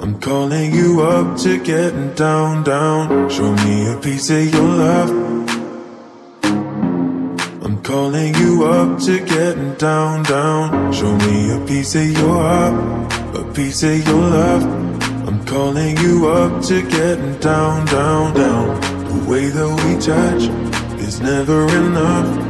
I'm calling you up to getting down, down. Show me a piece of your love. I'm calling you up to getting down. Down. Show me a piece of your heart, a piece of your love. I'm calling you up to getting down, down, down. The way that we touch is never enough.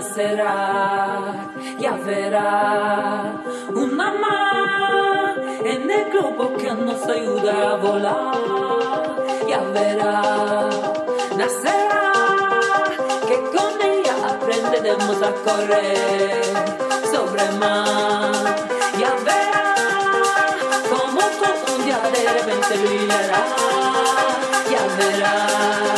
nacerá, ya verá una más en el globo que nos ayuda a volar, ya verá, nacerá, que con ella aprenderemos a correr sobre mar, ya verá, como todo un día de repente brillará, ya verá.